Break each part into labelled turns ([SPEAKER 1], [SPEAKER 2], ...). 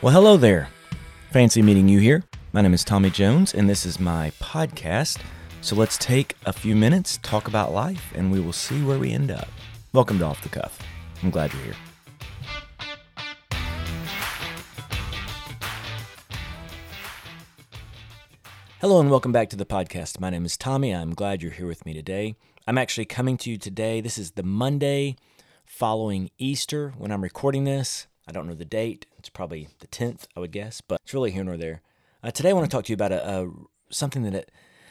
[SPEAKER 1] Well, hello there. Fancy meeting you here. My name is Tommy Jones, and this is my podcast. So let's take a few minutes, talk about life, and we will see where we end up. Welcome to Off the Cuff. I'm glad you're here. Hello, and welcome back to the podcast. My name is Tommy. I'm glad you're here with me today. I'm actually coming to you today. This is the Monday following Easter when I'm recording this. I don't know the date. It's probably the 10th, I would guess, but it's really here nor there. Uh, today, I want to talk to you about a, a something that it,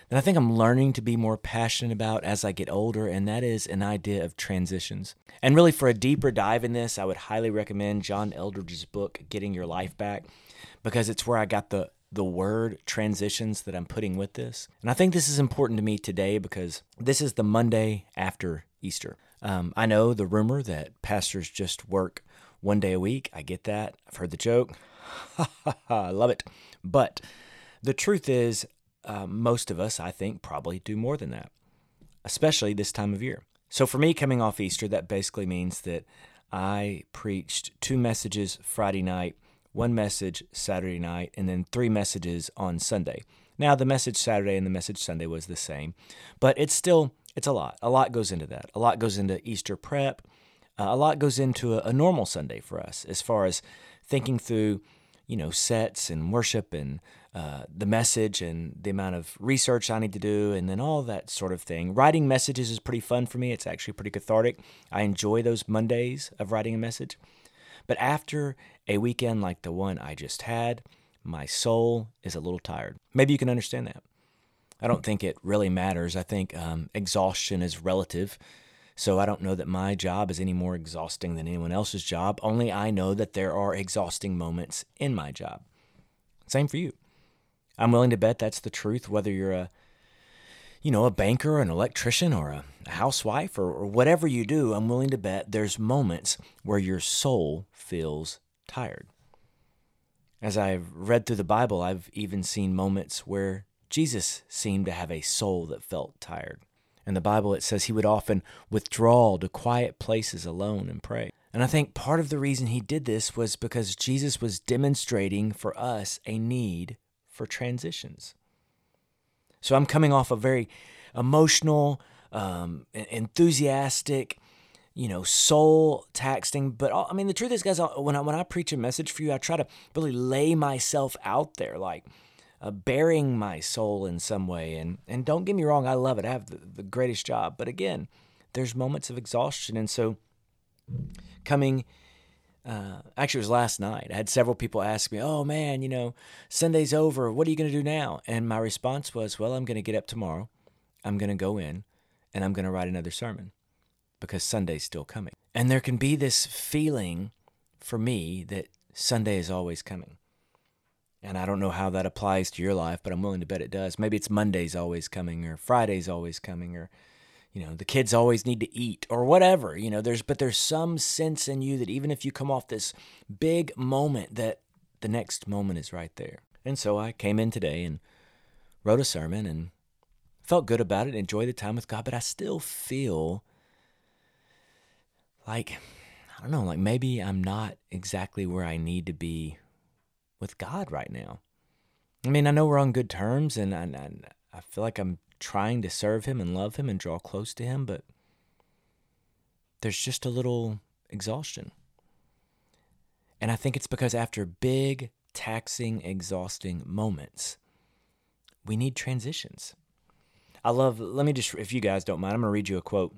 [SPEAKER 1] that I think I'm learning to be more passionate about as I get older, and that is an idea of transitions. And really, for a deeper dive in this, I would highly recommend John Eldredge's book, Getting Your Life Back, because it's where I got the the word transitions that I'm putting with this. And I think this is important to me today because this is the Monday after Easter. Um, I know the rumor that pastors just work one day a week. I get that. I've heard the joke. I love it. But the truth is, uh, most of us, I think, probably do more than that, especially this time of year. So for me, coming off Easter, that basically means that I preached two messages Friday night, one message Saturday night, and then three messages on Sunday. Now, the message Saturday and the message Sunday was the same, but it's still it's a lot. A lot goes into that. A lot goes into Easter prep. Uh, a lot goes into a, a normal Sunday for us as far as thinking through, you know, sets and worship and uh, the message and the amount of research I need to do, and then all that sort of thing. Writing messages is pretty fun for me. It's actually pretty cathartic. I enjoy those Mondays of writing a message. But after a weekend like the one I just had, my soul is a little tired. Maybe you can understand that. I don't think it really matters. I think um, exhaustion is relative. So I don't know that my job is any more exhausting than anyone else's job. Only I know that there are exhausting moments in my job. Same for you. I'm willing to bet that's the truth, whether you're a you know, a banker, an electrician, or a housewife, or, or whatever you do, I'm willing to bet there's moments where your soul feels tired. As I've read through the Bible, I've even seen moments where Jesus seemed to have a soul that felt tired. In the Bible, it says he would often withdraw to quiet places alone and pray. And I think part of the reason he did this was because Jesus was demonstrating for us a need for transitions. So I'm coming off a very emotional, um, enthusiastic, you know, soul taxing. But I mean, the truth is, guys, when I, when I preach a message for you, I try to really lay myself out there, like uh, baring my soul in some way. And and don't get me wrong, I love it. I have the, the greatest job. But again, there's moments of exhaustion, and so coming. Uh, actually, it was last night. I had several people ask me, "Oh man, you know, Sunday's over. What are you going to do now?" And my response was, "Well, I'm going to get up tomorrow. I'm going to go in, and I'm going to write another sermon, because Sunday's still coming." And there can be this feeling for me that Sunday is always coming. And I don't know how that applies to your life, but I'm willing to bet it does. Maybe it's Monday's always coming or Friday's always coming or you know, the kids always need to eat or whatever. You know, there's but there's some sense in you that even if you come off this big moment that the next moment is right there. And so I came in today and wrote a sermon and felt good about it, enjoyed the time with God, but I still feel like I don't know, like maybe I'm not exactly where I need to be with God right now. I mean, I know we're on good terms, and I, I, feel like I'm trying to serve Him and love Him and draw close to Him, but there's just a little exhaustion. And I think it's because after big, taxing, exhausting moments, we need transitions. I love, let me just, if you guys don't mind, I'm going to read you a quote.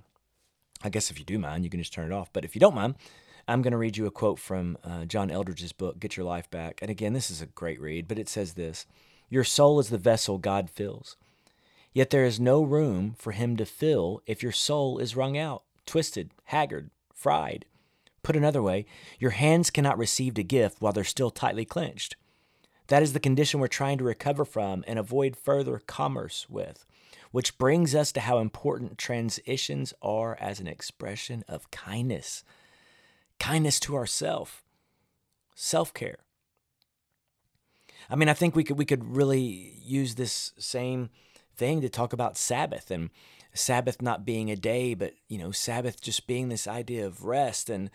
[SPEAKER 1] I guess if you do mind, you can just turn it off. But if you don't mind, I'm going to read you a quote from uh, John Eldredge's book, Get Your Life Back. And again, this is a great read, but it says this Your soul is the vessel God fills. Yet there is no room for him to fill if your soul is wrung out, twisted, haggard, fried. Put another way, your hands cannot receive a gift while they're still tightly clenched. That is the condition we're trying to recover from and avoid further commerce with, which brings us to how important transitions are as an expression of kindness kindness to ourself, self care. I mean, I think we could we could really use this same thing to talk about Sabbath and Sabbath not being a day, but, you know, Sabbath just being this idea of rest. And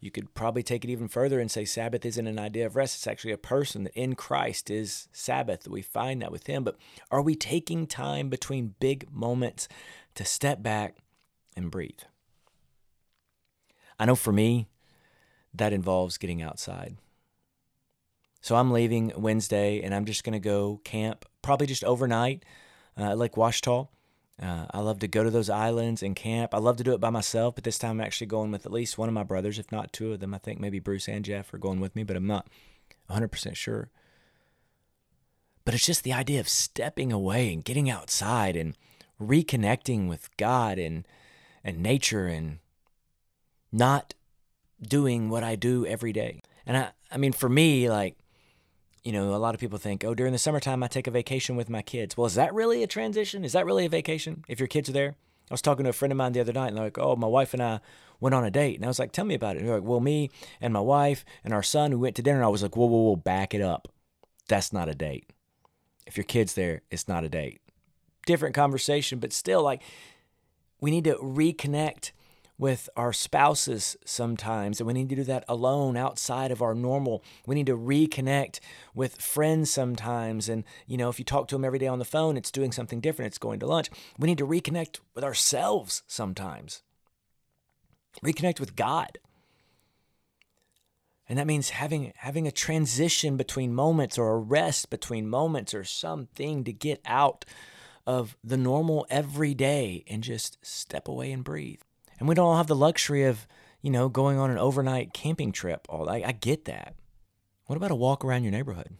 [SPEAKER 1] you could probably take it even further and say Sabbath isn't an idea of rest. It's actually a person that in Christ is Sabbath. That We find that with Him. But are we taking time between big moments to step back and breathe? I know for me, that involves getting outside. So I'm leaving Wednesday and I'm just going to go camp, probably just overnight uh, Lake Ouachita. Uh, I love to go to those islands and camp. I love to do it by myself, but this time I'm actually going with at least one of my brothers, if not two of them. I think maybe Bruce and Jeff are going with me, but I'm not 100% sure. But it's just the idea of stepping away and getting outside and reconnecting with God and and nature and not doing what I do every day. And I I mean for me like you know, a lot of people think, oh, during the summertime, I take a vacation with my kids. Well, is that really a transition? Is that really a vacation if your kids are there? I was talking to a friend of mine the other night, and they're like, oh, my wife and I went on a date. And I was like, tell me about it. And they're like, well, me and my wife and our son, we went to dinner. And I was like, whoa, whoa, whoa, back it up. That's not a date. If your kid's there, it's not a date. Different conversation, but still, like, we need to reconnect with our spouses sometimes, and we need to do that alone outside of our normal. We need to reconnect with friends sometimes. And, you know, if you talk to them every day on the phone, it's doing something different, it's going to lunch. We need to reconnect with ourselves sometimes, reconnect with God. And that means having having a transition between moments or a rest between moments or something to get out of the normal everyday and just step away and breathe. And we don't all have the luxury of, you know, going on an overnight camping trip. All I, I get that. What about a walk around your neighborhood?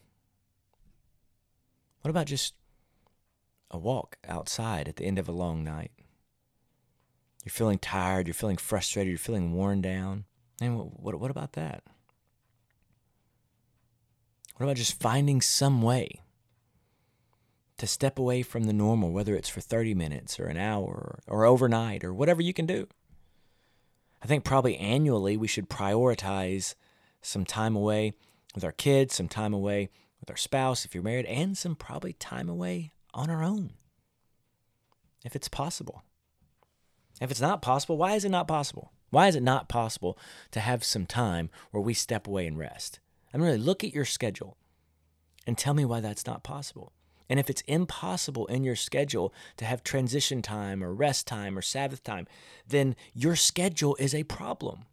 [SPEAKER 1] What about just a walk outside at the end of a long night? You're feeling tired, you're feeling frustrated, you're feeling worn down. And what, what, what about that? What about just finding some way to step away from the normal, whether it's for 30 minutes or an hour or, or overnight or whatever you can do? I think probably annually we should prioritize some time away with our kids, some time away with our spouse if you're married, and some probably time away on our own. If it's possible. If it's not possible, why is it not possible? Why is it not possible to have some time where we step away and rest? I mean, really look at your schedule and tell me why that's not possible. And if it's impossible in your schedule to have transition time or rest time or Sabbath time, then your schedule is a problem.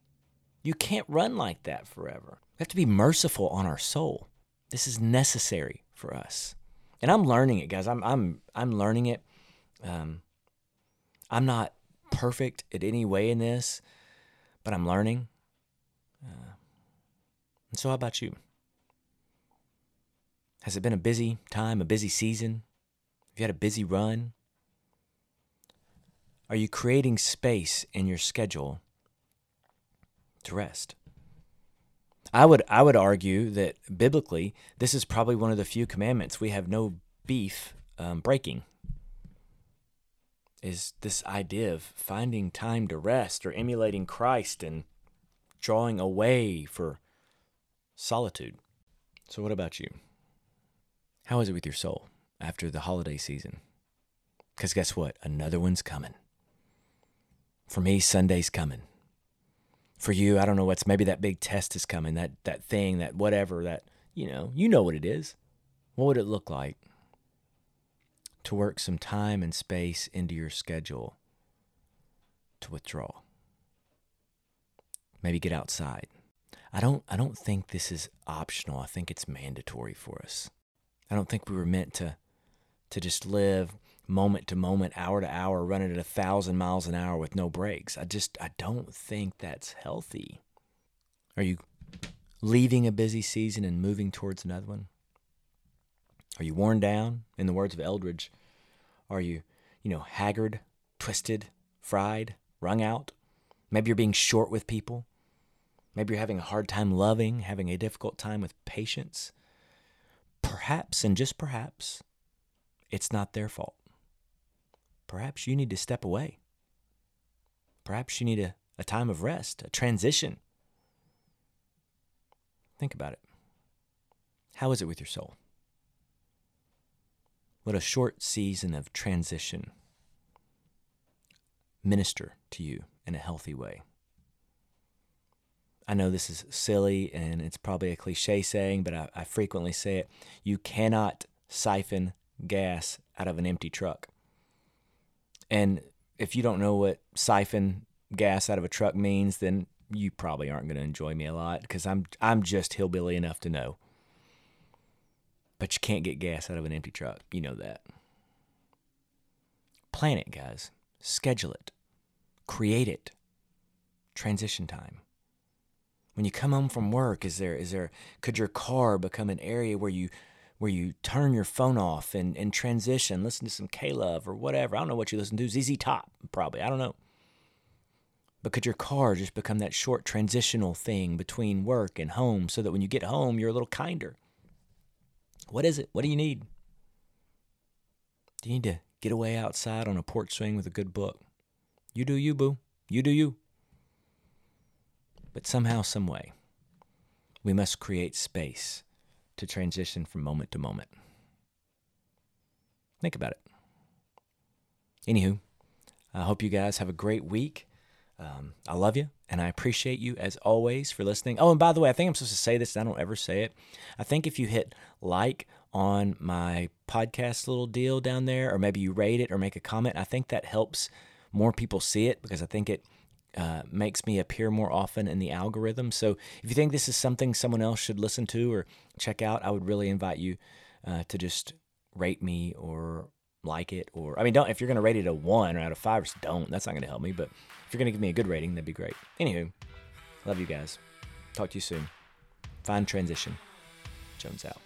[SPEAKER 1] You can't run like that forever. We have to be merciful on our soul. This is necessary for us. And I'm learning it, guys. I'm I'm I'm learning it. Um, I'm not perfect at any way in this, but I'm learning. Uh, and so, how about you? Has it been a busy time, a busy season? Have you had a busy run? Are you creating space in your schedule to rest? I would I would argue that biblically this is probably one of the few commandments we have no beef um, breaking. Is this idea of finding time to rest or emulating Christ and drawing away for solitude. So, what about you? How is it with your soul after the holiday season? Because guess what? Another one's coming. For me, Sunday's coming. For you, I don't know what's maybe that big test is coming, that that thing, that whatever, that you know, you know what it is. What would it look like to work some time and space into your schedule to withdraw? Maybe get outside. I don't I don't think this is optional. I think it's mandatory for us. I don't think we were meant to to just live moment to moment, hour to hour, running at a thousand miles an hour with no brakes. I just I don't think that's healthy. Are you leaving a busy season and moving towards another one? Are you worn down? In the words of Eldridge, are you, you know, haggard, twisted, fried, wrung out? Maybe you're being short with people. Maybe you're having a hard time loving, having a difficult time with patience perhaps, and just perhaps, it's not their fault. Perhaps you need to step away. Perhaps you need a, a time of rest, a transition. Think about it. How is it with your soul? Let a short season of transition. minister to you in a healthy way. I know this is silly and it's probably a cliche saying, but I, I frequently say it. You cannot siphon gas out of an empty truck. And if you don't know what siphon gas out of a truck means, then you probably aren't going to enjoy me a lot because I'm I'm just hillbilly enough to know. But you can't get gas out of an empty truck. You know that. Plan it, guys. Schedule it. Create it. Transition time when you come home from work is there is there could your car become an area where you where you turn your phone off and, and transition listen to some k-love or whatever? I don't know what you listen to ZZ Top probably i don't know. But could your car just become that short transitional thing between work and home so that when you get home you're a little kinder? What is it? What do you need? Do you need to get away outside on a porch swing with a good book? You do you boo. You do you but somehow, some way, we must create space to transition from moment to moment. Think about it. Anywho, I hope you guys have a great week. Um, I love you and I appreciate you as always for listening. Oh, and by the way, I think I'm supposed to say this, I don't ever say it. I think if you hit like on my podcast little deal down there, or maybe you rate it or make a comment, I think that helps more people see it because I think it uh, makes me appear more often in the algorithm. So if you think this is something someone else should listen to or check out, I would really invite you uh, to just rate me or like it. Or I mean, don't if you're going to rate it a one or out of five, just don't. That's not going to help me. But if you're going to give me a good rating, that'd be great. Anywho, love you guys. Talk to you soon. Fine transition. Jones out.